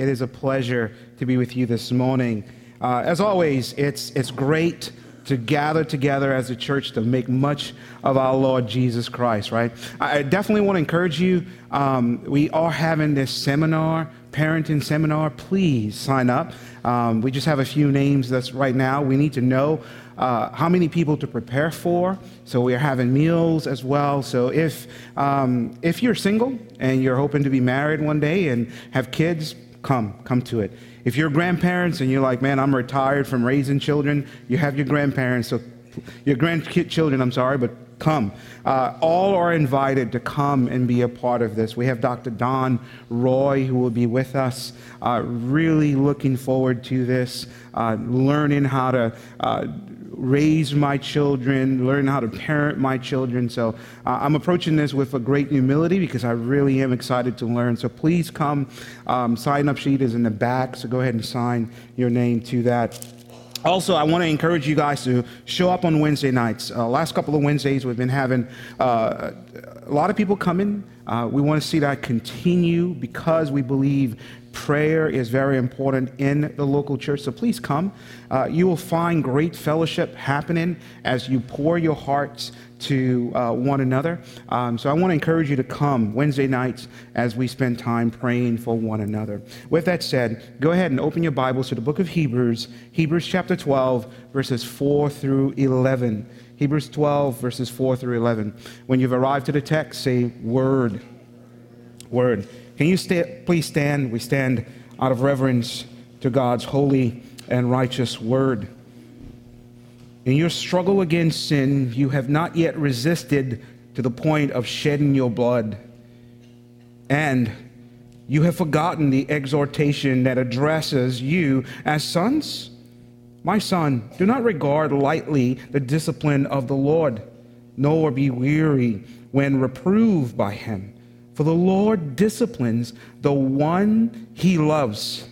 It is a pleasure to be with you this morning. Uh, as always, it's, it's great to gather together as a church to make much of our Lord Jesus Christ, right? I definitely want to encourage you. Um, we are having this seminar, parenting seminar. Please sign up. Um, we just have a few names that's right now. We need to know uh, how many people to prepare for. So we are having meals as well. So if um, if you're single and you're hoping to be married one day and have kids, come come to it. If you're grandparents and you're like, man, I'm retired from raising children, you have your grandparents, so your grandchildren, I'm sorry, but come. Uh, all are invited to come and be a part of this. We have Dr. Don Roy who will be with us. Uh, really looking forward to this, uh, learning how to uh, raise my children, learn how to parent my children. So uh, I'm approaching this with a great humility because I really am excited to learn. So please come. Um, sign up sheet is in the back, so go ahead and sign your name to that. Also, I want to encourage you guys to show up on Wednesday nights. Uh, last couple of Wednesdays, we've been having uh, a lot of people coming. Uh, we want to see that continue because we believe Prayer is very important in the local church, so please come. Uh, you will find great fellowship happening as you pour your hearts to uh, one another. Um, so I want to encourage you to come Wednesday nights as we spend time praying for one another. With that said, go ahead and open your Bibles to the book of Hebrews, Hebrews chapter 12, verses 4 through 11. Hebrews 12, verses 4 through 11. When you've arrived to the text, say, Word. Word. Can you please stand? We stand out of reverence to God's holy and righteous word. In your struggle against sin, you have not yet resisted to the point of shedding your blood. And you have forgotten the exhortation that addresses you as sons. My son, do not regard lightly the discipline of the Lord, nor be weary when reproved by him. For the Lord disciplines the one he loves,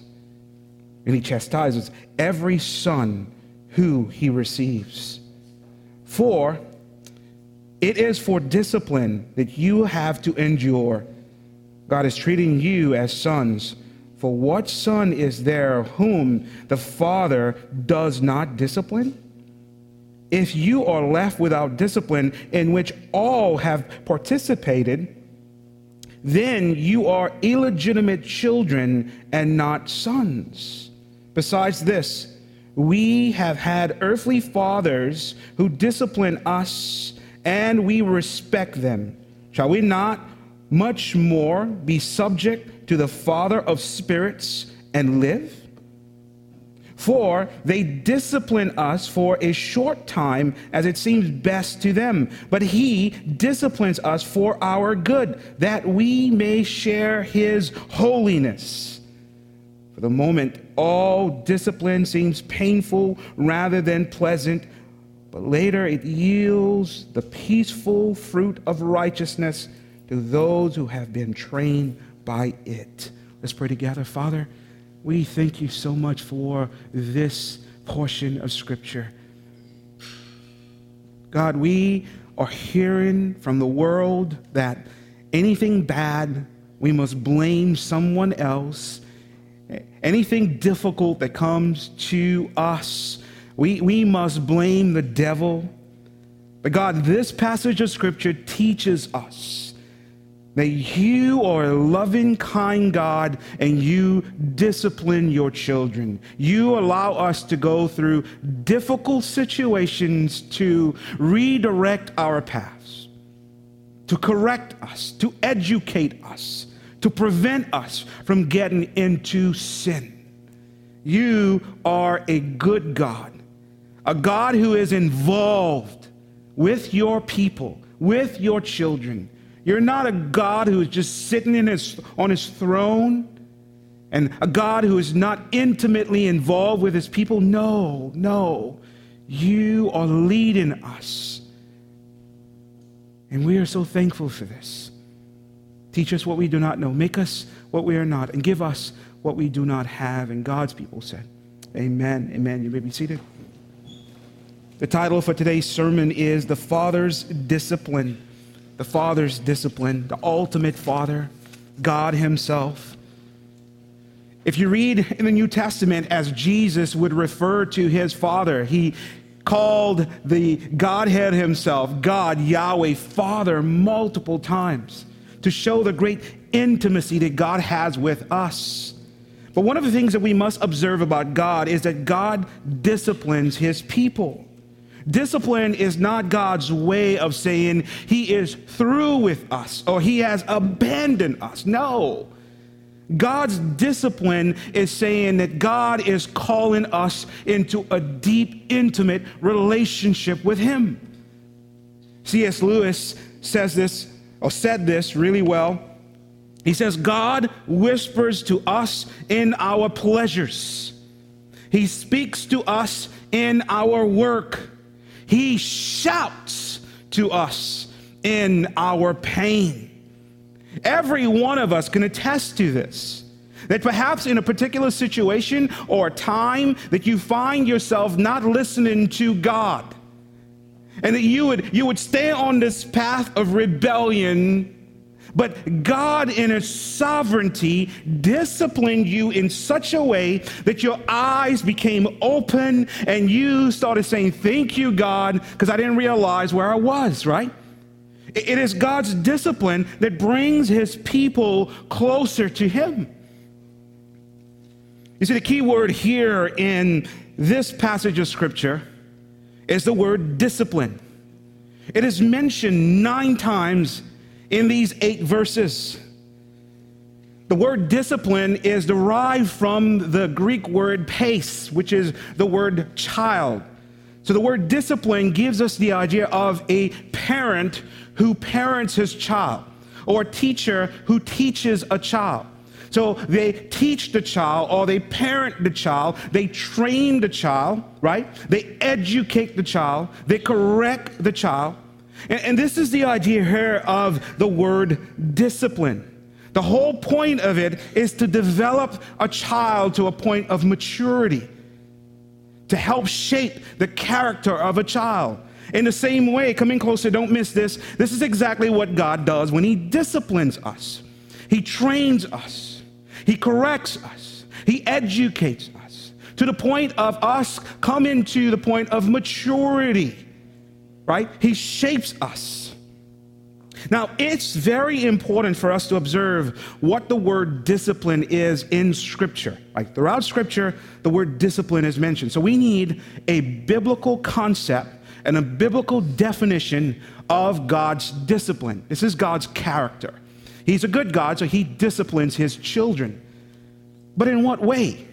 and he chastises every son who he receives. For it is for discipline that you have to endure. God is treating you as sons. For what son is there whom the Father does not discipline? If you are left without discipline, in which all have participated, then you are illegitimate children and not sons. Besides this, we have had earthly fathers who discipline us, and we respect them. Shall we not much more be subject to the Father of spirits and live? For they discipline us for a short time as it seems best to them. But he disciplines us for our good, that we may share his holiness. For the moment, all discipline seems painful rather than pleasant, but later it yields the peaceful fruit of righteousness to those who have been trained by it. Let's pray together, Father. We thank you so much for this portion of Scripture. God, we are hearing from the world that anything bad, we must blame someone else. Anything difficult that comes to us, we, we must blame the devil. But God, this passage of Scripture teaches us that you are a loving, kind God and you discipline your children. You allow us to go through difficult situations to redirect our paths, to correct us, to educate us, to prevent us from getting into sin. You are a good God, a God who is involved with your people, with your children you're not a God who is just sitting in his, on his throne and a God who is not intimately involved with his people. No, no. You are leading us. And we are so thankful for this. Teach us what we do not know. Make us what we are not. And give us what we do not have. And God's people said, Amen. Amen. You may be seated. The title for today's sermon is The Father's Discipline the Father's discipline, the ultimate Father, God Himself. If you read in the New Testament as Jesus would refer to his Father, he called the Godhead himself, God, Yahweh, Father, multiple times to show the great intimacy that God has with us. But one of the things that we must observe about God is that God disciplines his people. Discipline is not God's way of saying he is through with us or he has abandoned us. No. God's discipline is saying that God is calling us into a deep, intimate relationship with him. C.S. Lewis says this, or said this really well. He says, God whispers to us in our pleasures. He speaks to us in our work. He shouts to us in our pain. Every one of us can attest to this. That perhaps in a particular situation or time that you find yourself not listening to God. And that you would, you would stay on this path of rebellion but God, in His sovereignty, disciplined you in such a way that your eyes became open and you started saying, Thank you, God, because I didn't realize where I was, right? It is God's discipline that brings His people closer to Him. You see, the key word here in this passage of Scripture is the word discipline. It is mentioned nine times in these eight verses. The word discipline is derived from the Greek word pais, which is the word child. So the word discipline gives us the idea of a parent who parents his child, or a teacher who teaches a child. So they teach the child or they parent the child, they train the child, right? They educate the child, they correct the child. And, and this is the idea here of the word discipline. The whole point of it is to develop a child to a point of maturity, to help shape the character of a child. In the same way, coming closer, don't miss this. This is exactly what God does when He disciplines us. He trains us, He corrects us, He educates us to the point of us coming to the point of maturity right? He shapes us. Now, it's very important for us to observe what the word discipline is in Scripture. Like throughout Scripture, the word discipline is mentioned. So we need a biblical concept and a biblical definition of God's discipline. This is God's character. He's a good God, so he disciplines his children. But in what way?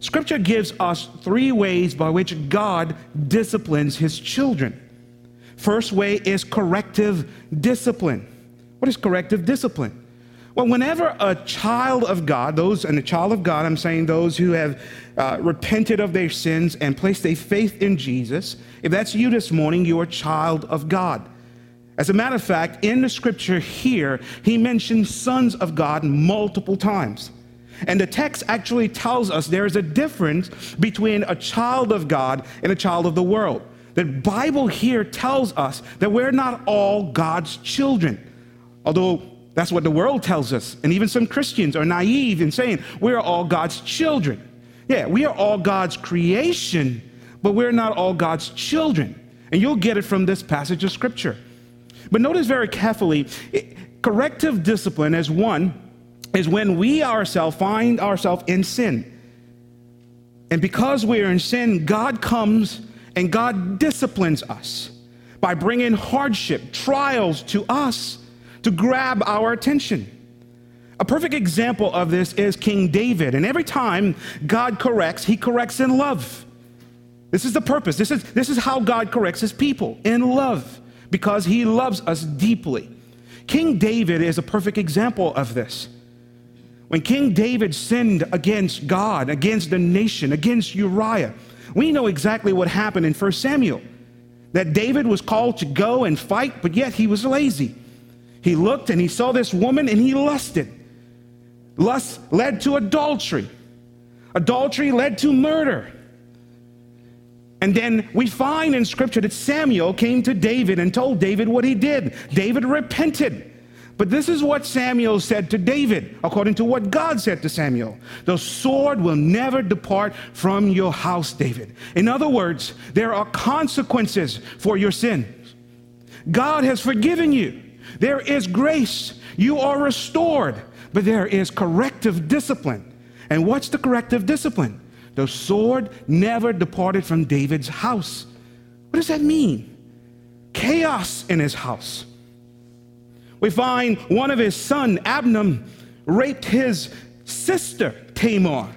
Scripture gives us three ways by which God disciplines his children. First way is corrective discipline. What is corrective discipline? Well, whenever a child of God, those, and the child of God, I'm saying those who have uh, repented of their sins and placed a faith in Jesus, if that's you this morning, you're a child of God. As a matter of fact, in the scripture here, he mentions sons of God multiple times. And the text actually tells us there is a difference between a child of God and a child of the world. The Bible here tells us that we're not all God's children. Although that's what the world tells us. And even some Christians are naive in saying we're all God's children. Yeah, we are all God's creation, but we're not all God's children. And you'll get it from this passage of Scripture. But notice very carefully corrective discipline, as one, is when we ourselves find ourselves in sin. And because we are in sin, God comes and God disciplines us by bringing hardship, trials to us to grab our attention. A perfect example of this is King David. And every time God corrects, he corrects in love. This is the purpose. This is, this is how God corrects his people in love because he loves us deeply. King David is a perfect example of this. When King David sinned against God, against the nation, against Uriah, we know exactly what happened in 1 Samuel that David was called to go and fight, but yet he was lazy. He looked and he saw this woman and he lusted. Lust led to adultery, adultery led to murder. And then we find in scripture that Samuel came to David and told David what he did. David repented. But this is what Samuel said to David, according to what God said to Samuel The sword will never depart from your house, David. In other words, there are consequences for your sins. God has forgiven you, there is grace, you are restored, but there is corrective discipline. And what's the corrective discipline? The sword never departed from David's house. What does that mean? Chaos in his house we find one of his son, Abner, raped his sister, Tamar.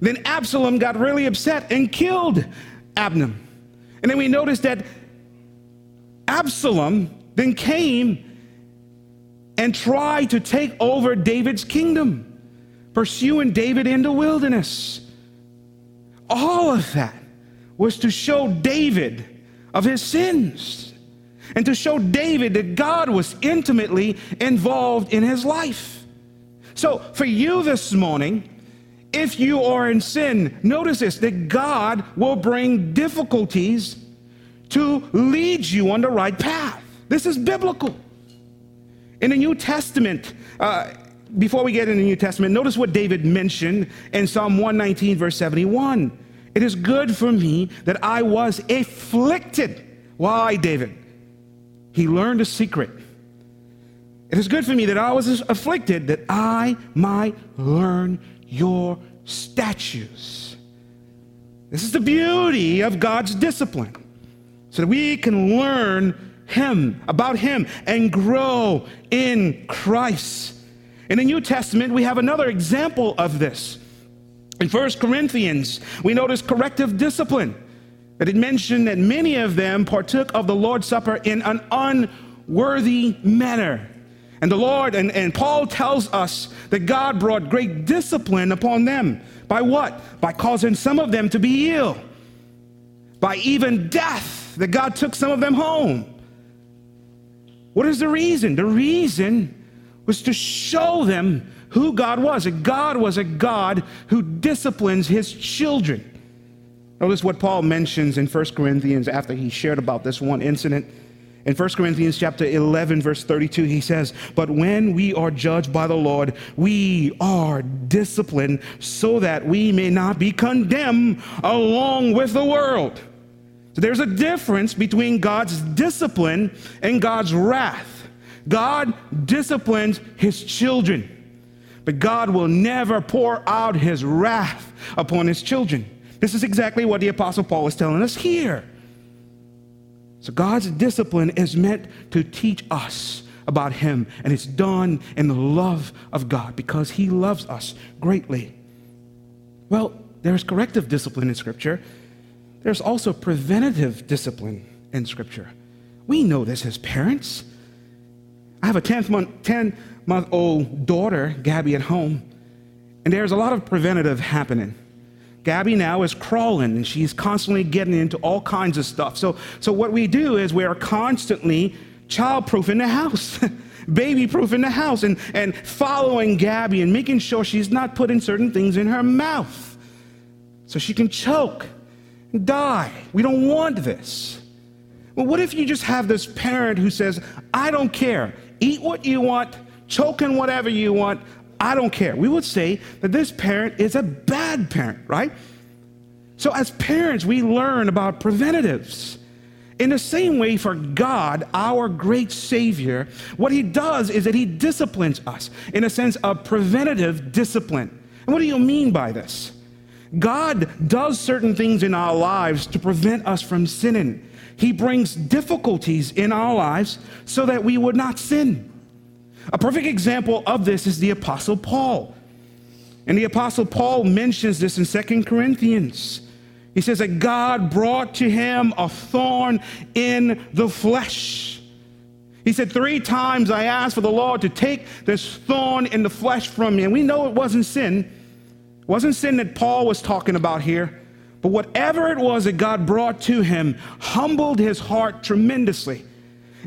Then Absalom got really upset and killed Abner. And then we notice that Absalom then came and tried to take over David's kingdom, pursuing David in the wilderness. All of that was to show David of his sins and to show David that God was intimately involved in his life. So, for you this morning, if you are in sin, notice this that God will bring difficulties to lead you on the right path. This is biblical. In the New Testament, uh, before we get in the New Testament, notice what David mentioned in Psalm 119, verse 71. It is good for me that I was afflicted. Why, David? He learned a secret. It is good for me that I was afflicted, that I might learn your statutes. This is the beauty of God's discipline, so that we can learn Him, about Him, and grow in Christ. In the New Testament, we have another example of this. In 1 Corinthians, we notice corrective discipline. That it mentioned that many of them partook of the Lord's Supper in an unworthy manner. And the Lord, and, and Paul tells us that God brought great discipline upon them. By what? By causing some of them to be ill. By even death, that God took some of them home. What is the reason? The reason was to show them who God was. That God was a God who disciplines his children. Notice what Paul mentions in 1 Corinthians after he shared about this one incident. In 1 Corinthians chapter 11 verse 32 he says, "But when we are judged by the Lord, we are disciplined so that we may not be condemned along with the world." So there's a difference between God's discipline and God's wrath. God disciplines his children, but God will never pour out his wrath upon his children. This is exactly what the Apostle Paul is telling us here. So, God's discipline is meant to teach us about Him, and it's done in the love of God because He loves us greatly. Well, there's corrective discipline in Scripture, there's also preventative discipline in Scripture. We know this as parents. I have a 10 month, 10 month old daughter, Gabby, at home, and there's a lot of preventative happening. Gabby now is crawling and she's constantly getting into all kinds of stuff. So, so what we do is we are constantly child-proof in the house, baby-proof in the house, and, and following Gabby and making sure she's not putting certain things in her mouth so she can choke and die. We don't want this. Well, what if you just have this parent who says, I don't care, eat what you want, choke in whatever you want, I don't care. We would say that this parent is a bad parent, right? So, as parents, we learn about preventatives. In the same way, for God, our great Savior, what He does is that He disciplines us in a sense of preventative discipline. And what do you mean by this? God does certain things in our lives to prevent us from sinning. He brings difficulties in our lives so that we would not sin. A perfect example of this is the Apostle Paul. And the Apostle Paul mentions this in Second Corinthians. He says that God brought to him a thorn in the flesh. He said, Three times I asked for the Lord to take this thorn in the flesh from me. And we know it wasn't sin. It wasn't sin that Paul was talking about here. But whatever it was that God brought to him humbled his heart tremendously.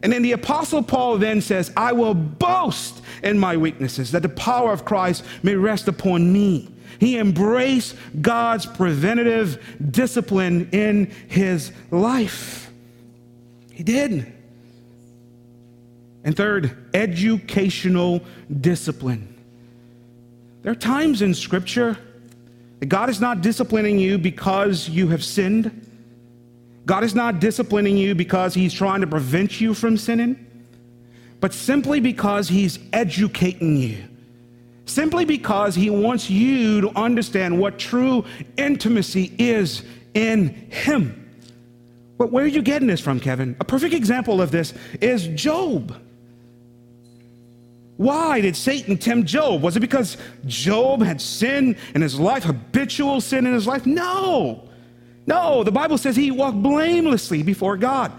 And then the Apostle Paul then says, I will boast in my weaknesses, that the power of Christ may rest upon me. He embraced God's preventative discipline in his life. He did. And third, educational discipline. There are times in Scripture that God is not disciplining you because you have sinned. God is not disciplining you because He's trying to prevent you from sinning, but simply because He's educating you. Simply because He wants you to understand what true intimacy is in Him. But where are you getting this from, Kevin? A perfect example of this is Job. Why did Satan tempt Job? Was it because Job had sin in his life, habitual sin in his life? No. No, the Bible says he walked blamelessly before God.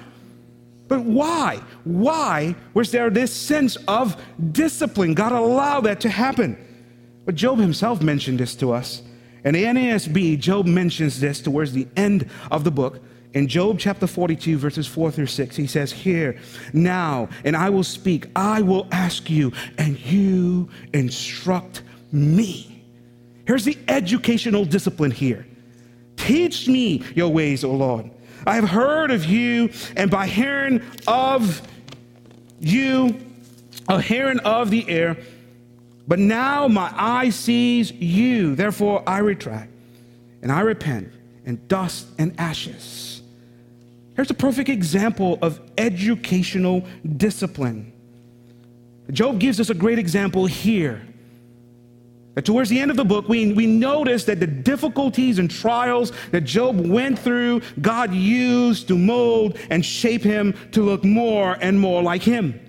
But why? Why was there this sense of discipline? God allowed that to happen. But Job himself mentioned this to us. In the NASB, Job mentions this towards the end of the book. In Job chapter 42, verses 4 through 6, he says, Hear, now, and I will speak, I will ask you, and you instruct me. Here's the educational discipline here. Teach me your ways, O Lord. I have heard of you, and by hearing of you, a hearing of the air, but now my eye sees you. Therefore I retract, and I repent in dust and ashes. Here's a perfect example of educational discipline. Job gives us a great example here. That towards the end of the book, we, we notice that the difficulties and trials that Job went through, God used to mold and shape him to look more and more like him.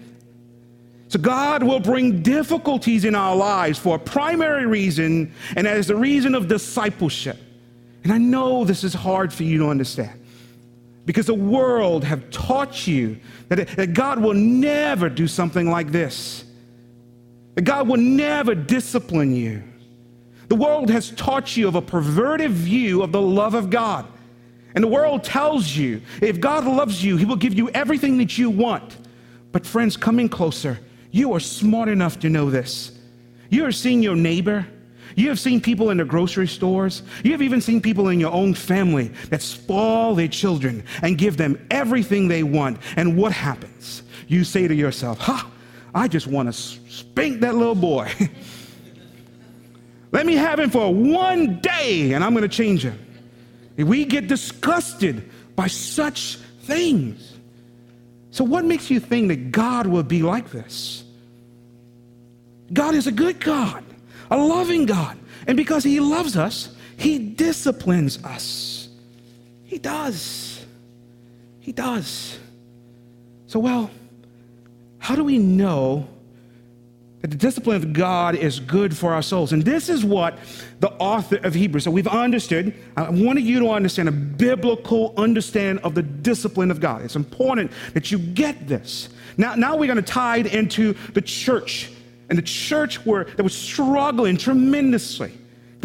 So, God will bring difficulties in our lives for a primary reason, and as the reason of discipleship. And I know this is hard for you to understand because the world have taught you that, that God will never do something like this. That God will never discipline you. The world has taught you of a perverted view of the love of God. And the world tells you if God loves you, he will give you everything that you want. But friends, coming closer, you are smart enough to know this. You are seeing your neighbor you have seen people in the grocery stores. You have even seen people in your own family that spoil their children and give them everything they want. And what happens? You say to yourself, Ha, I just want to spank that little boy. Let me have him for one day and I'm going to change him. We get disgusted by such things. So, what makes you think that God will be like this? God is a good God a loving God. And because He loves us, He disciplines us. He does. He does. So, well, how do we know that the discipline of God is good for our souls? And this is what the author of Hebrews, so we've understood, I wanted you to understand a biblical understand of the discipline of God. It's important that you get this. Now, now we're going to tie it into the church and the church were that was struggling tremendously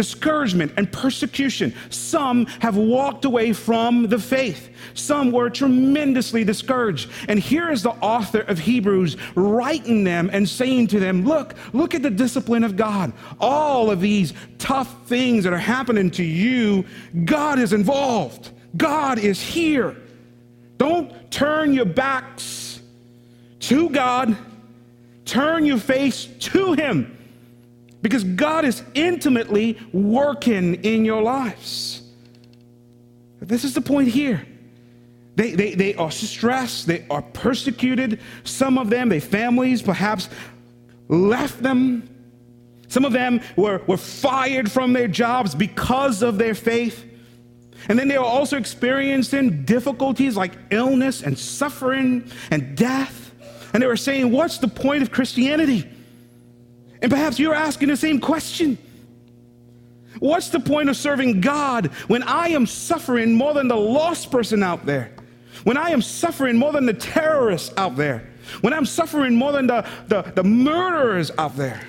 discouragement and persecution. Some have walked away from the faith. Some were tremendously discouraged. And here is the author of hebrews writing them and saying to them look look at the discipline of god. All of these tough things that are happening to you god is involved. God is here. Don't turn your backs to god. Turn your face to Him because God is intimately working in your lives. This is the point here. They, they, they are stressed, they are persecuted. Some of them, their families perhaps left them. Some of them were, were fired from their jobs because of their faith. And then they are also experiencing difficulties like illness and suffering and death. And they were saying, What's the point of Christianity? And perhaps you're asking the same question. What's the point of serving God when I am suffering more than the lost person out there? When I am suffering more than the terrorists out there? When I'm suffering more than the, the, the murderers out there?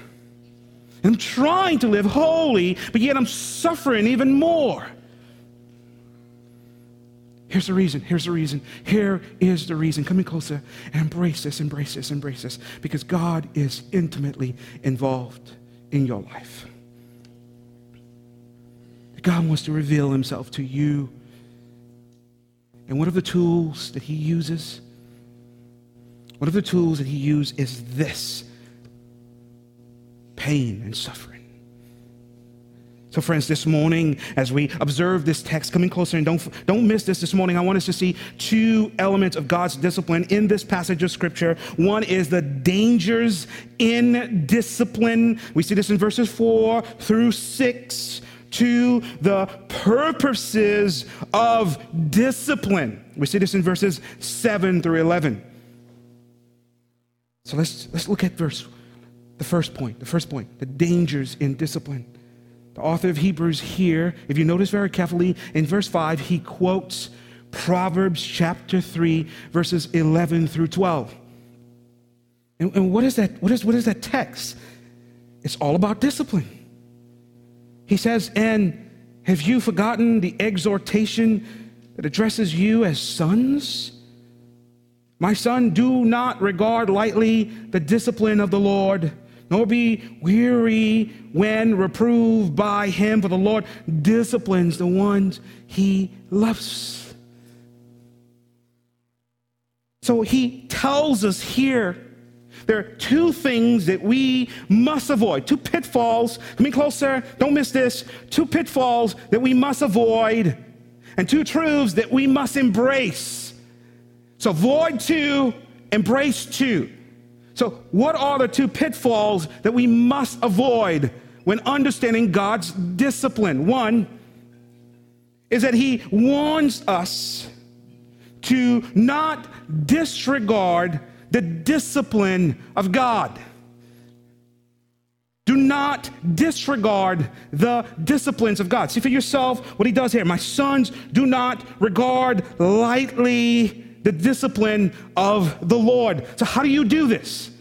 I'm trying to live holy, but yet I'm suffering even more. Here's the reason. Here's the reason. Here is the reason. Come in closer and embrace this, embrace this, embrace this. Because God is intimately involved in your life. God wants to reveal himself to you. And one of the tools that he uses, one of the tools that he uses is this pain and suffering. So, friends, this morning, as we observe this text coming closer, and don't, don't miss this this morning, I want us to see two elements of God's discipline in this passage of Scripture. One is the dangers in discipline. We see this in verses four through six. To the purposes of discipline. We see this in verses 7 through 11. So let's, let's look at verse, the first point, the first point, the dangers in discipline. Author of Hebrews here, if you notice very carefully, in verse 5, he quotes Proverbs chapter 3, verses 11 through 12. And, and what, is that, what, is, what is that text? It's all about discipline. He says, And have you forgotten the exhortation that addresses you as sons? My son, do not regard lightly the discipline of the Lord nor be weary when reproved by him, for the Lord disciplines the ones he loves. So he tells us here there are two things that we must avoid, two pitfalls. Come in closer, don't miss this. Two pitfalls that we must avoid, and two truths that we must embrace. So avoid two, embrace two. So, what are the two pitfalls that we must avoid when understanding God's discipline? One is that He warns us to not disregard the discipline of God. Do not disregard the disciplines of God. See for yourself what he does here. My sons, do not regard lightly the discipline of the Lord. So, how do you do this?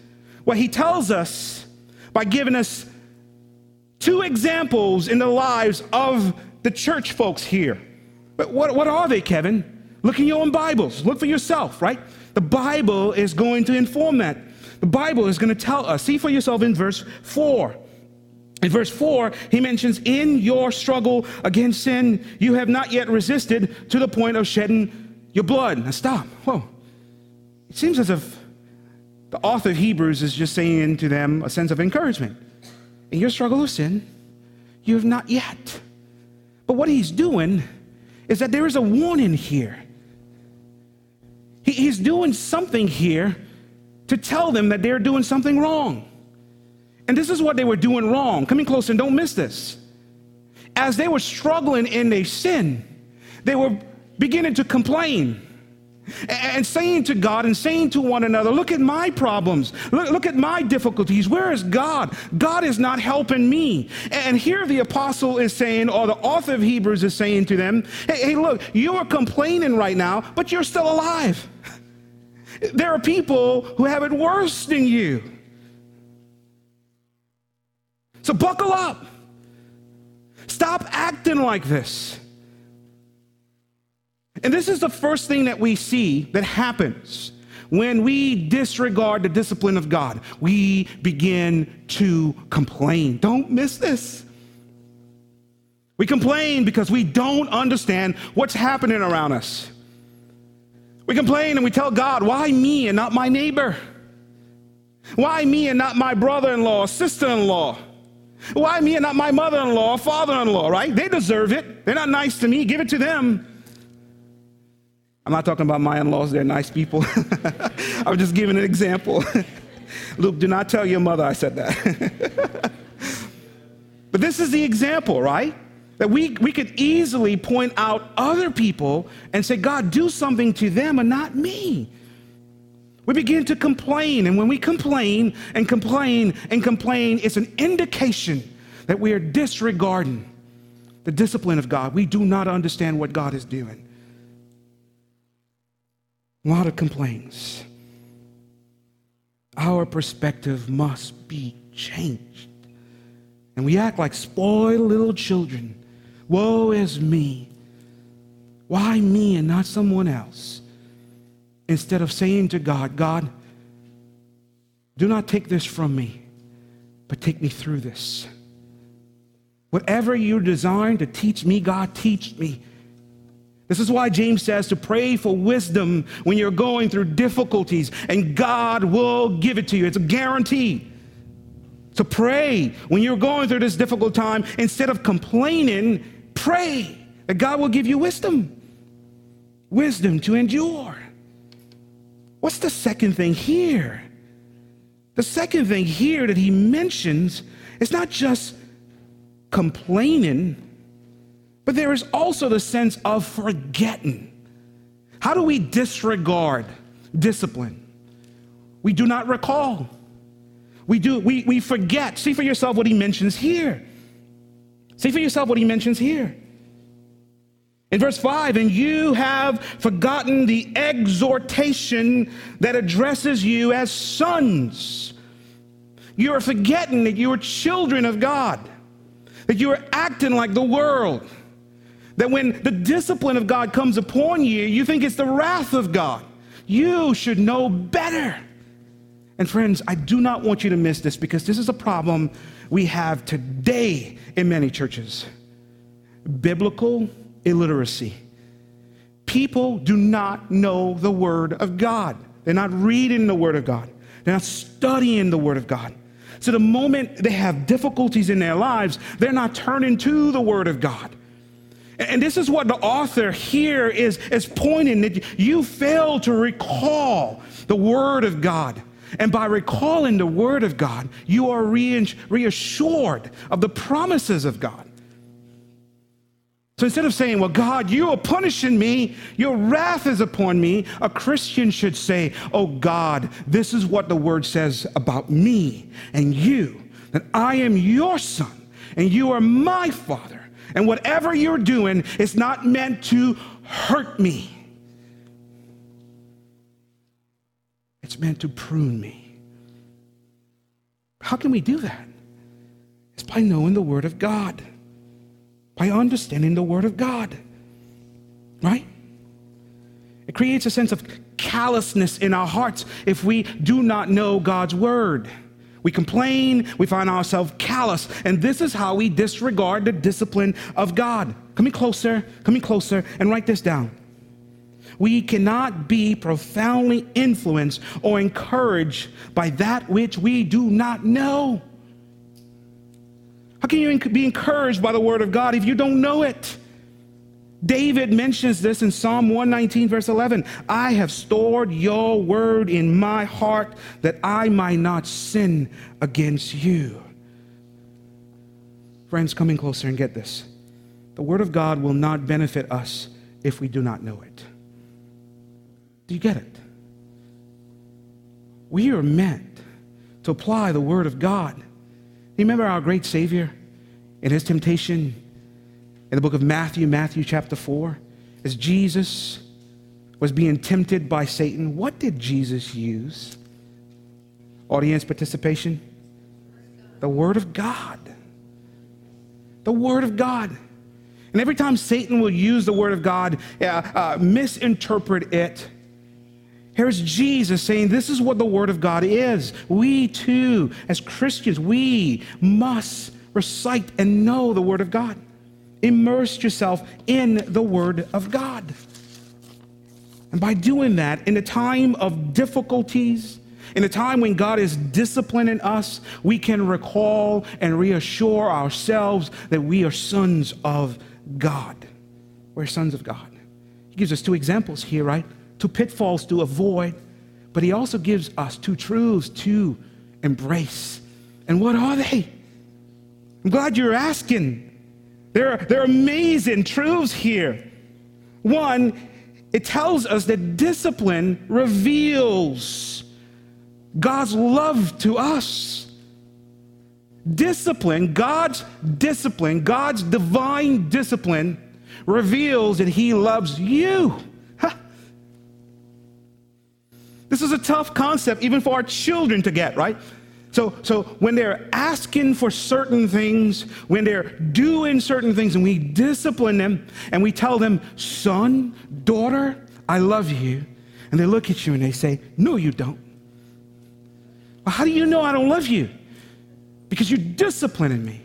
Well, he tells us by giving us two examples in the lives of the church folks here. But what, what are they, Kevin? Look in your own Bibles. Look for yourself, right? The Bible is going to inform that. The Bible is going to tell us. See for yourself in verse 4. In verse 4, he mentions, In your struggle against sin, you have not yet resisted to the point of shedding your blood. Now stop. Whoa. It seems as if the author of Hebrews is just saying to them a sense of encouragement. In your struggle with sin, you have not yet. But what he's doing is that there is a warning here. He, he's doing something here to tell them that they're doing something wrong. And this is what they were doing wrong. Come in close and don't miss this. As they were struggling in their sin, they were beginning to complain and saying to God and saying to one another, Look at my problems. Look, look, at my difficulties. Where is God? God is not helping me. And here the apostle is saying, or the author of Hebrews is saying to them, Hey, hey look, you are complaining right now, but you're still alive. There are people who have it worse than you. So buckle up. Stop acting like this. And this is the first thing that we see that happens when we disregard the discipline of God. We begin to complain. Don't miss this. We complain because we don't understand what's happening around us. We complain and we tell God, why me and not my neighbor? Why me and not my brother in law, sister in law? Why me and not my mother in law, father in law, right? They deserve it. They're not nice to me. Give it to them. I'm not talking about my in laws, they're nice people. I'm just giving an example. Luke, do not tell your mother I said that. but this is the example, right? That we, we could easily point out other people and say, God, do something to them and not me. We begin to complain, and when we complain and complain and complain, it's an indication that we are disregarding the discipline of God. We do not understand what God is doing. A lot of complaints. Our perspective must be changed. And we act like spoiled little children. Woe is me. Why me and not someone else? Instead of saying to God, God, do not take this from me, but take me through this. Whatever you design to teach me, God, teach me This is why James says to pray for wisdom when you're going through difficulties, and God will give it to you. It's a guarantee. To pray when you're going through this difficult time, instead of complaining, pray that God will give you wisdom. Wisdom to endure. What's the second thing here? The second thing here that he mentions is not just complaining but there is also the sense of forgetting. How do we disregard discipline? We do not recall. We do we, we forget. See for yourself what he mentions here. See for yourself what he mentions here. In verse 5, and you have forgotten the exhortation that addresses you as sons. You are forgetting that you are children of God, that you are acting like the world that when the discipline of God comes upon you, you think it's the wrath of God. You should know better. And friends, I do not want you to miss this because this is a problem we have today in many churches biblical illiteracy. People do not know the Word of God, they're not reading the Word of God, they're not studying the Word of God. So the moment they have difficulties in their lives, they're not turning to the Word of God. And this is what the author here is, is pointing that you fail to recall the Word of God. And by recalling the Word of God, you are reassured of the promises of God. So instead of saying, Well, God, you are punishing me, your wrath is upon me, a Christian should say, Oh, God, this is what the Word says about me and you, that I am your son and you are my father. And whatever you're doing is not meant to hurt me, it's meant to prune me. How can we do that? It's by knowing the Word of God, by understanding the Word of God, right? It creates a sense of callousness in our hearts if we do not know God's Word. We complain, we find ourselves callous, and this is how we disregard the discipline of God. Come in closer, come in closer, and write this down. We cannot be profoundly influenced or encouraged by that which we do not know. How can you be encouraged by the word of God if you don't know it? David mentions this in Psalm 119, verse 11. I have stored your word in my heart that I might not sin against you. Friends, coming closer and get this. The word of God will not benefit us if we do not know it. Do you get it? We are meant to apply the word of God. Remember our great Savior in his temptation? In the book of Matthew, Matthew chapter 4, as Jesus was being tempted by Satan, what did Jesus use? Audience participation? The Word of God. The Word of God. And every time Satan will use the Word of God, uh, uh, misinterpret it, here's Jesus saying, This is what the Word of God is. We too, as Christians, we must recite and know the Word of God. Immerse yourself in the Word of God. And by doing that, in a time of difficulties, in a time when God is disciplining us, we can recall and reassure ourselves that we are sons of God. We're sons of God. He gives us two examples here, right? Two pitfalls to avoid, but he also gives us two truths to embrace. And what are they? I'm glad you're asking. There are, there are amazing truths here. One, it tells us that discipline reveals God's love to us. Discipline, God's discipline, God's divine discipline reveals that He loves you. Huh. This is a tough concept, even for our children to get, right? So, so when they're asking for certain things, when they're doing certain things, and we discipline them and we tell them, son, daughter, I love you. And they look at you and they say, No, you don't. Well, how do you know I don't love you? Because you're disciplining me.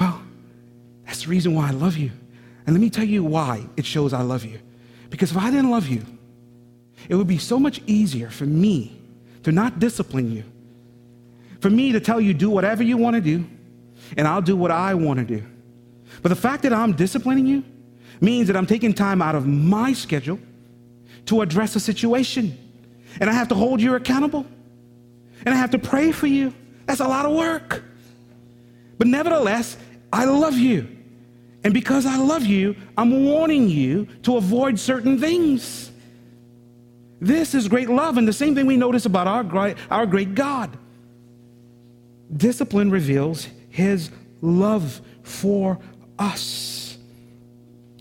Well, that's the reason why I love you. And let me tell you why it shows I love you. Because if I didn't love you, it would be so much easier for me to not discipline you, for me to tell you, do whatever you want to do, and I'll do what I want to do. But the fact that I'm disciplining you means that I'm taking time out of my schedule to address a situation. And I have to hold you accountable. And I have to pray for you. That's a lot of work. But nevertheless, I love you. And because I love you, I'm warning you to avoid certain things. This is great love, and the same thing we notice about our great, our great God. Discipline reveals his love for us.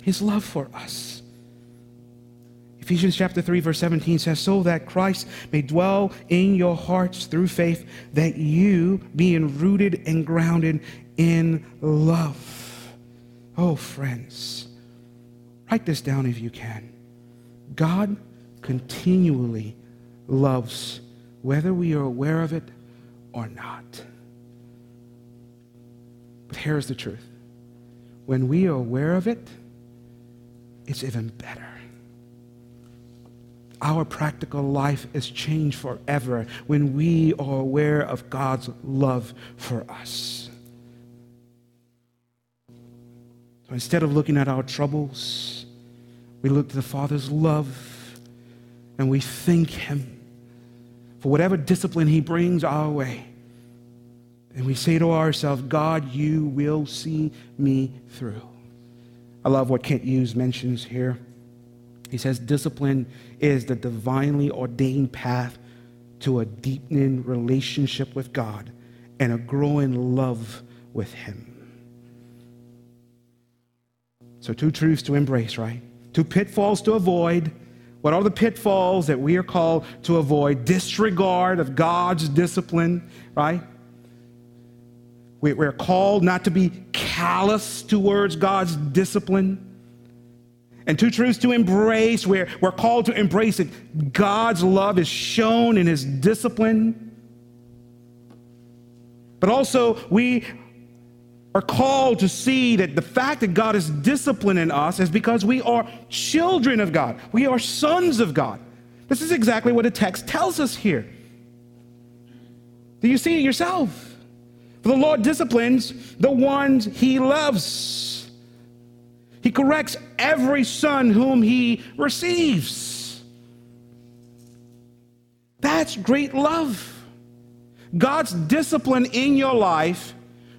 His love for us. Ephesians chapter 3, verse 17 says, So that Christ may dwell in your hearts through faith, that you, being rooted and grounded in love. Oh, friends, write this down if you can. God continually loves, whether we are aware of it or not. Here's the truth when we are aware of it, it's even better. Our practical life is changed forever when we are aware of God's love for us. So instead of looking at our troubles, we look to the Father's love and we thank Him for whatever discipline He brings our way. And we say to ourselves, God, you will see me through. I love what Kent Hughes mentions here. He says, discipline is the divinely ordained path to a deepening relationship with God and a growing love with Him. So, two truths to embrace, right? Two pitfalls to avoid. What are the pitfalls that we are called to avoid? Disregard of God's discipline, right? We're called not to be callous towards God's discipline. And two truths to embrace. We're, we're called to embrace it. God's love is shown in his discipline. But also, we are called to see that the fact that God is disciplining us is because we are children of God. We are sons of God. This is exactly what the text tells us here. Do you see it yourself? For the Lord disciplines the ones he loves. He corrects every son whom he receives. That's great love. God's discipline in your life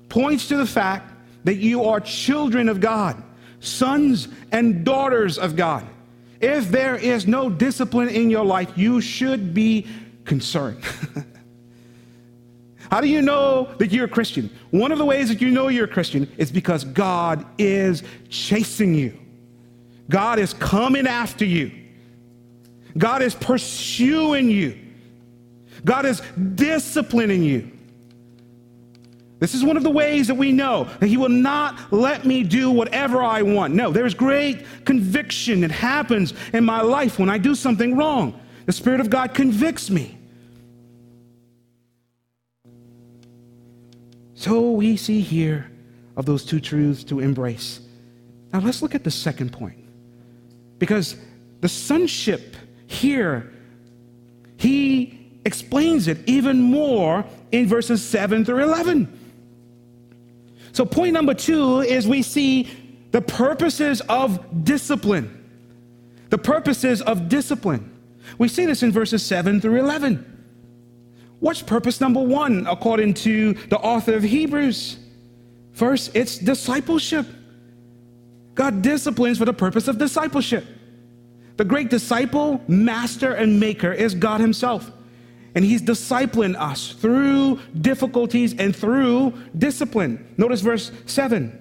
points to the fact that you are children of God, sons and daughters of God. If there is no discipline in your life, you should be concerned. How do you know that you're a Christian? One of the ways that you know you're a Christian is because God is chasing you. God is coming after you. God is pursuing you. God is disciplining you. This is one of the ways that we know that He will not let me do whatever I want. No, there's great conviction that happens in my life when I do something wrong. The Spirit of God convicts me. So we see here of those two truths to embrace. Now let's look at the second point. Because the sonship here, he explains it even more in verses 7 through 11. So, point number two is we see the purposes of discipline. The purposes of discipline. We see this in verses 7 through 11. What's purpose number one, according to the author of Hebrews? First, it's discipleship. God disciplines for the purpose of discipleship. The great disciple, master, and maker is God Himself. And he's discipling us through difficulties and through discipline. Notice verse 7.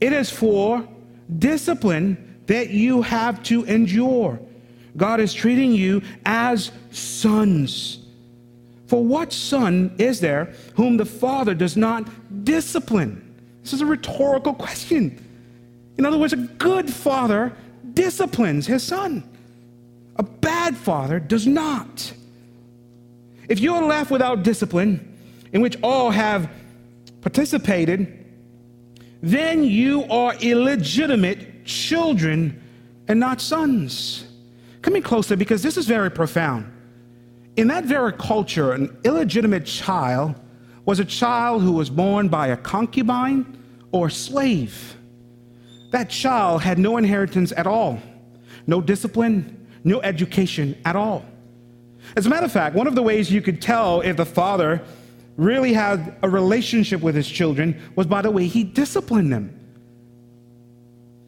It is for discipline that you have to endure. God is treating you as sons. For what son is there whom the father does not discipline? This is a rhetorical question. In other words, a good father disciplines his son, a bad father does not. If you're left without discipline, in which all have participated, then you are illegitimate children and not sons. Come in closer because this is very profound. In that very culture, an illegitimate child was a child who was born by a concubine or slave. That child had no inheritance at all, no discipline, no education at all. As a matter of fact, one of the ways you could tell if the father really had a relationship with his children was by the way he disciplined them.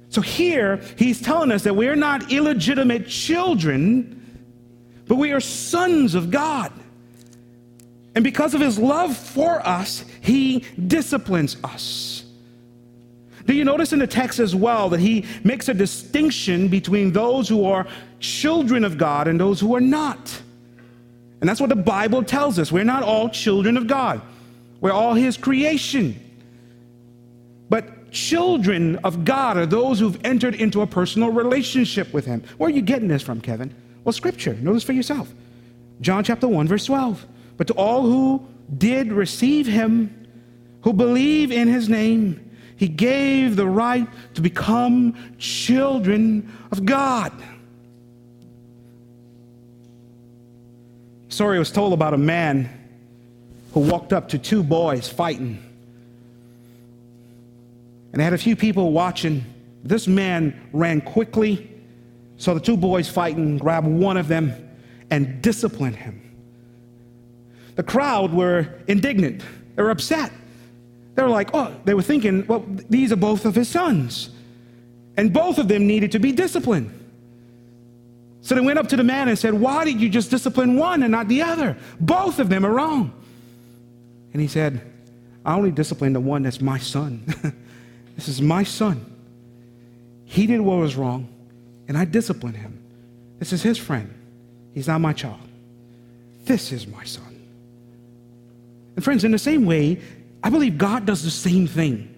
So here, he's telling us that we're not illegitimate children, but we are sons of God. And because of his love for us, he disciplines us. Do you notice in the text as well that he makes a distinction between those who are children of God and those who are not? And that's what the Bible tells us. We're not all children of God, we're all his creation. But children of God are those who've entered into a personal relationship with him. Where are you getting this from, Kevin? Well, scripture. Notice for yourself. John chapter 1, verse 12. But to all who did receive him, who believe in his name, he gave the right to become children of God. Story was told about a man who walked up to two boys fighting. And they had a few people watching. This man ran quickly, saw the two boys fighting, grab one of them, and discipline him. The crowd were indignant, they were upset. They were like, oh, they were thinking, well, these are both of his sons. And both of them needed to be disciplined. So they went up to the man and said, Why did you just discipline one and not the other? Both of them are wrong. And he said, I only disciplined the one that's my son. this is my son. He did what was wrong, and I discipline him. This is his friend. He's not my child. This is my son. And friends, in the same way, I believe God does the same thing.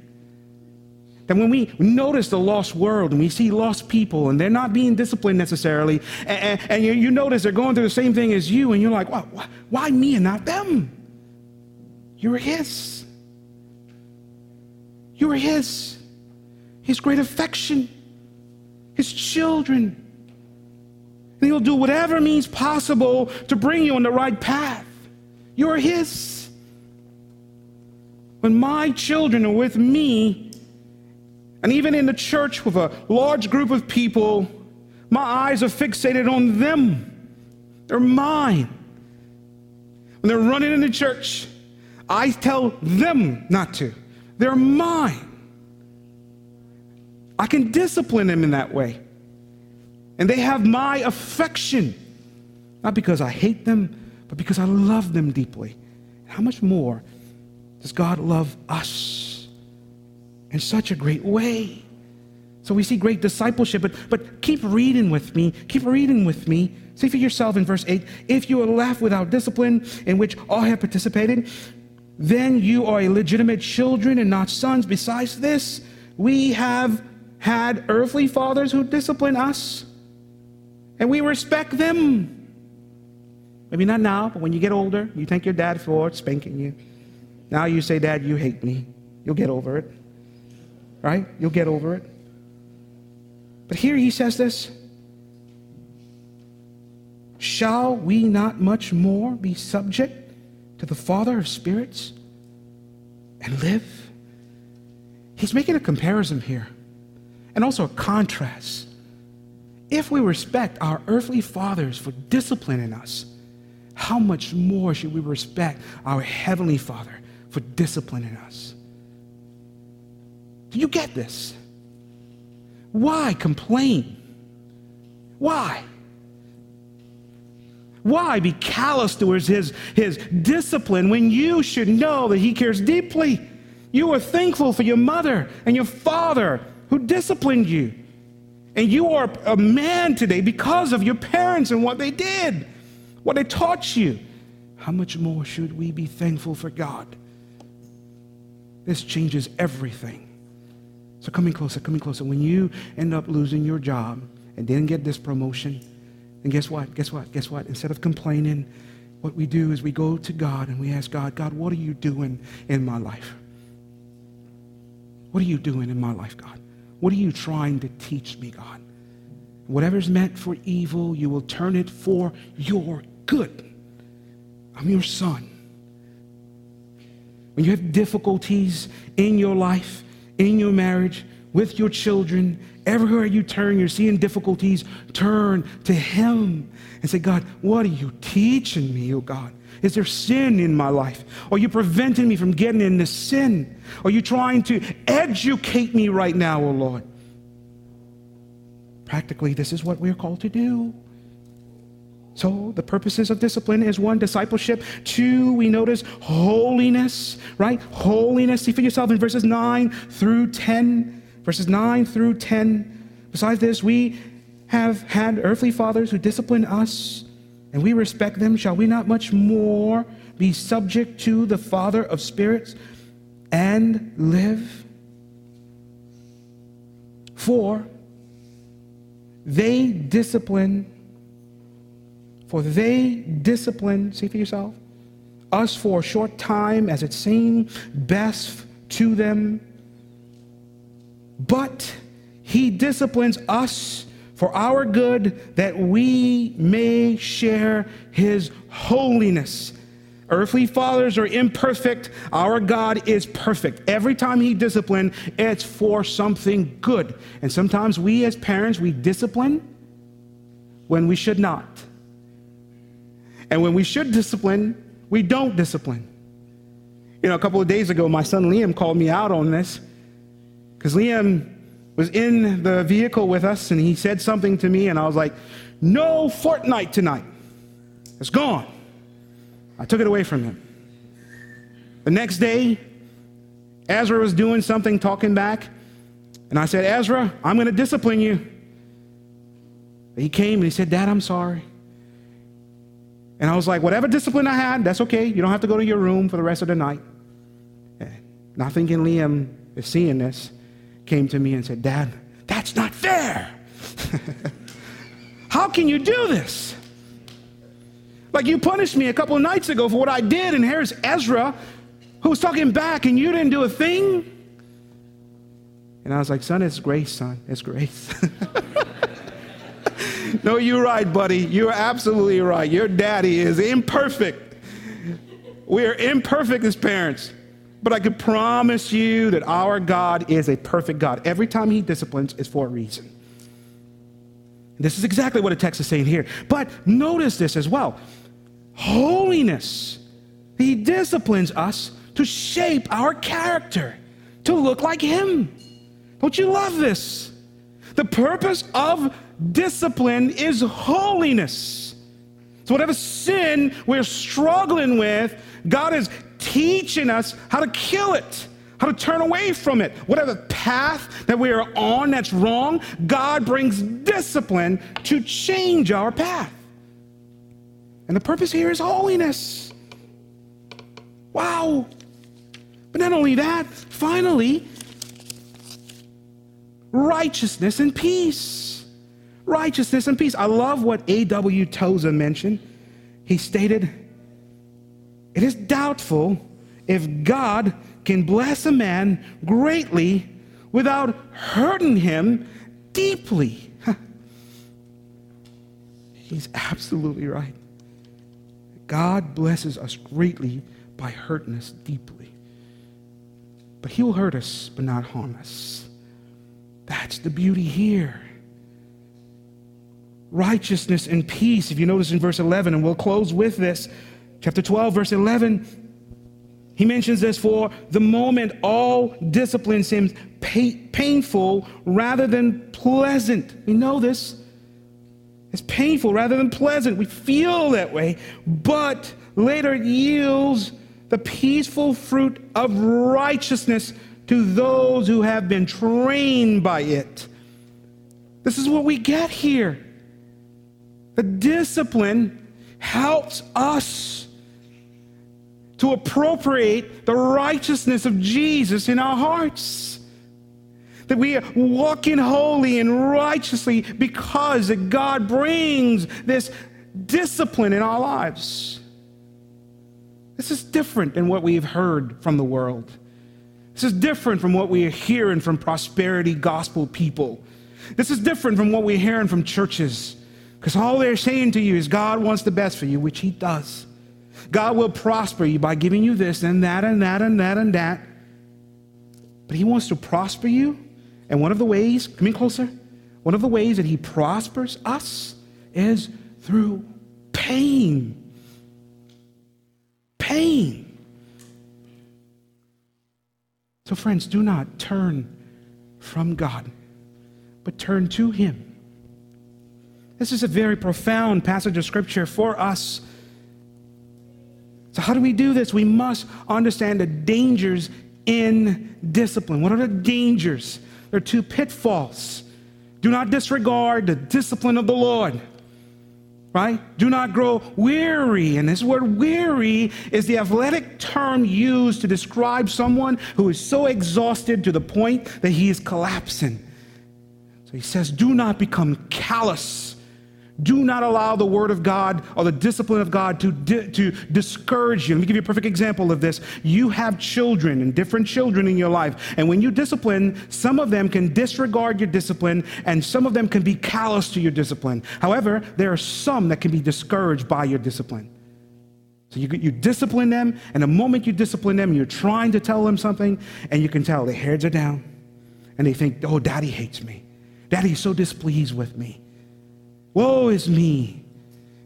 That when we notice the lost world and we see lost people and they're not being disciplined necessarily, and, and you, you, notice they're going through the same thing as you, and you're like, why, why me and not them? You are His. You are His. His great affection, His children. And He'll do whatever means possible to bring you on the right path. You are His. When my children are with me, and even in the church with a large group of people, my eyes are fixated on them. They're mine. When they're running in the church, I tell them not to. They're mine. I can discipline them in that way. And they have my affection, not because I hate them, but because I love them deeply. How much more does God love us in such a great way? So we see great discipleship, but, but keep reading with me. Keep reading with me. See for yourself in verse 8 if you are left without discipline in which all have participated, then you are illegitimate children and not sons. Besides this, we have had earthly fathers who discipline us, and we respect them. Maybe not now, but when you get older, you thank your dad for spanking you. Now you say, Dad, you hate me. You'll get over it. Right? You'll get over it. But here he says this Shall we not much more be subject to the Father of spirits and live? He's making a comparison here and also a contrast. If we respect our earthly fathers for disciplining us, how much more should we respect our heavenly Father for disciplining us. Do you get this? Why complain? Why? Why be callous towards his, his discipline when you should know that he cares deeply? You are thankful for your mother and your father who disciplined you. And you are a man today because of your parents and what they did, what they taught you. How much more should we be thankful for God? This changes everything. So coming closer, coming closer. When you end up losing your job and then get this promotion, and guess what? Guess what? Guess what? Instead of complaining, what we do is we go to God and we ask God, God, what are you doing in my life? What are you doing in my life, God? What are you trying to teach me, God? Whatever's meant for evil, you will turn it for your good. I'm your son. When you have difficulties in your life, in your marriage, with your children, everywhere you turn, you're seeing difficulties, turn to Him and say, God, what are you teaching me, oh God? Is there sin in my life? Are you preventing me from getting into sin? Are you trying to educate me right now, oh Lord? Practically, this is what we're called to do. So, the purposes of discipline is one, discipleship. Two, we notice holiness, right? Holiness. See for yourself in verses 9 through 10. Verses 9 through 10. Besides this, we have had earthly fathers who disciplined us, and we respect them. Shall we not much more be subject to the Father of spirits and live? For they discipline, for they discipline, see for yourself, us for a short time as it seemed best to them. But he disciplines us for our good that we may share his holiness. Earthly fathers are imperfect. Our God is perfect. Every time He disciplines, it's for something good. And sometimes we as parents, we discipline when we should not. And when we should discipline, we don't discipline. You know, a couple of days ago, my son Liam called me out on this because Liam was in the vehicle with us and he said something to me, and I was like, No Fortnite tonight. It's gone. I took it away from him. The next day, Ezra was doing something, talking back, and I said, Ezra, I'm going to discipline you. He came and he said, Dad, I'm sorry. And I was like, whatever discipline I had, that's okay. You don't have to go to your room for the rest of the night. Eh, Not thinking Liam is seeing this, came to me and said, Dad, that's not fair. How can you do this? Like you punished me a couple nights ago for what I did, and here's Ezra who was talking back, and you didn't do a thing. And I was like, Son, it's grace, son. It's grace. no, you're right, buddy. You're absolutely right. Your daddy is imperfect. We are imperfect as parents. But I can promise you that our God is a perfect God. Every time He disciplines, it's for a reason. This is exactly what the text is saying here. But notice this as well holiness. He disciplines us to shape our character, to look like Him. Don't you love this? The purpose of discipline is holiness. So, whatever sin we're struggling with, God is teaching us how to kill it, how to turn away from it. Whatever path that we are on that's wrong, God brings discipline to change our path. And the purpose here is holiness. Wow. But not only that, finally, righteousness and peace. Righteousness and peace. I love what A.W. Tozer mentioned. He stated, It is doubtful if God can bless a man greatly without hurting him deeply. He's absolutely right. God blesses us greatly by hurting us deeply. But He will hurt us, but not harm us. That's the beauty here. Righteousness and peace, if you notice in verse 11, and we'll close with this. Chapter 12, verse 11, he mentions this for the moment all discipline seems painful rather than pleasant. We know this. It's painful rather than pleasant. We feel that way, but later it yields the peaceful fruit of righteousness to those who have been trained by it. This is what we get here. The discipline helps us to appropriate the righteousness of Jesus in our hearts that we are walking holy and righteously because God brings this discipline in our lives. This is different than what we've heard from the world. This is different from what we are hearing from prosperity gospel people. This is different from what we're hearing from churches. Because all they're saying to you is God wants the best for you, which He does. God will prosper you by giving you this and that and that and that and that. But He wants to prosper you. And one of the ways, come in closer, one of the ways that He prospers us is through pain. Pain. So, friends, do not turn from God, but turn to Him. This is a very profound passage of Scripture for us. So, how do we do this? We must understand the dangers in discipline. What are the dangers? There are two pitfalls. Do not disregard the discipline of the Lord right? Do not grow weary. And this word weary is the athletic term used to describe someone who is so exhausted to the point that he is collapsing. So he says, Do not become callous do not allow the word of God or the discipline of God to, di- to discourage you. Let me give you a perfect example of this. You have children and different children in your life. And when you discipline, some of them can disregard your discipline and some of them can be callous to your discipline. However, there are some that can be discouraged by your discipline. So you, you discipline them, and the moment you discipline them, you're trying to tell them something, and you can tell their heads are down, and they think, oh, daddy hates me. Daddy's so displeased with me. Woe is me.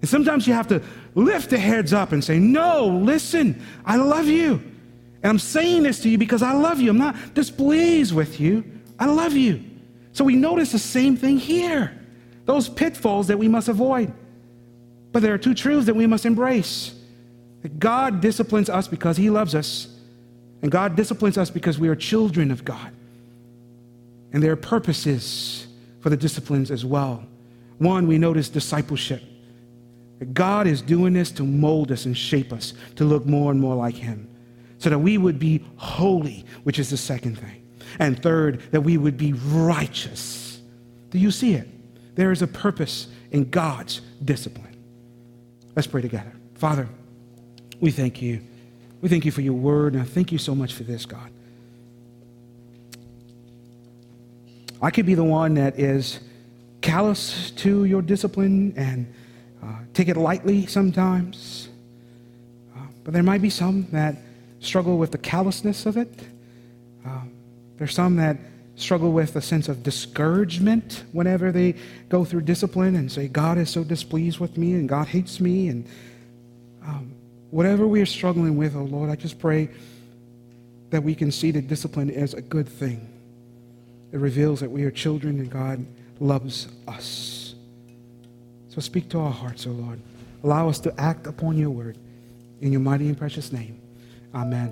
And sometimes you have to lift the heads up and say, No, listen, I love you. And I'm saying this to you because I love you. I'm not displeased with you. I love you. So we notice the same thing here those pitfalls that we must avoid. But there are two truths that we must embrace that God disciplines us because He loves us, and God disciplines us because we are children of God. And there are purposes for the disciplines as well. One, we notice discipleship. God is doing this to mold us and shape us to look more and more like Him so that we would be holy, which is the second thing. And third, that we would be righteous. Do you see it? There is a purpose in God's discipline. Let's pray together. Father, we thank you. We thank you for your word, and I thank you so much for this, God. I could be the one that is callous to your discipline and uh, take it lightly sometimes. Uh, but there might be some that struggle with the callousness of it. Uh, there's some that struggle with a sense of discouragement whenever they go through discipline and say, God is so displeased with me and God hates me. And um, whatever we are struggling with, oh Lord, I just pray that we can see the discipline as a good thing. It reveals that we are children and God loves us. So speak to our hearts, O oh Lord. Allow us to act upon your word. In your mighty and precious name. Amen.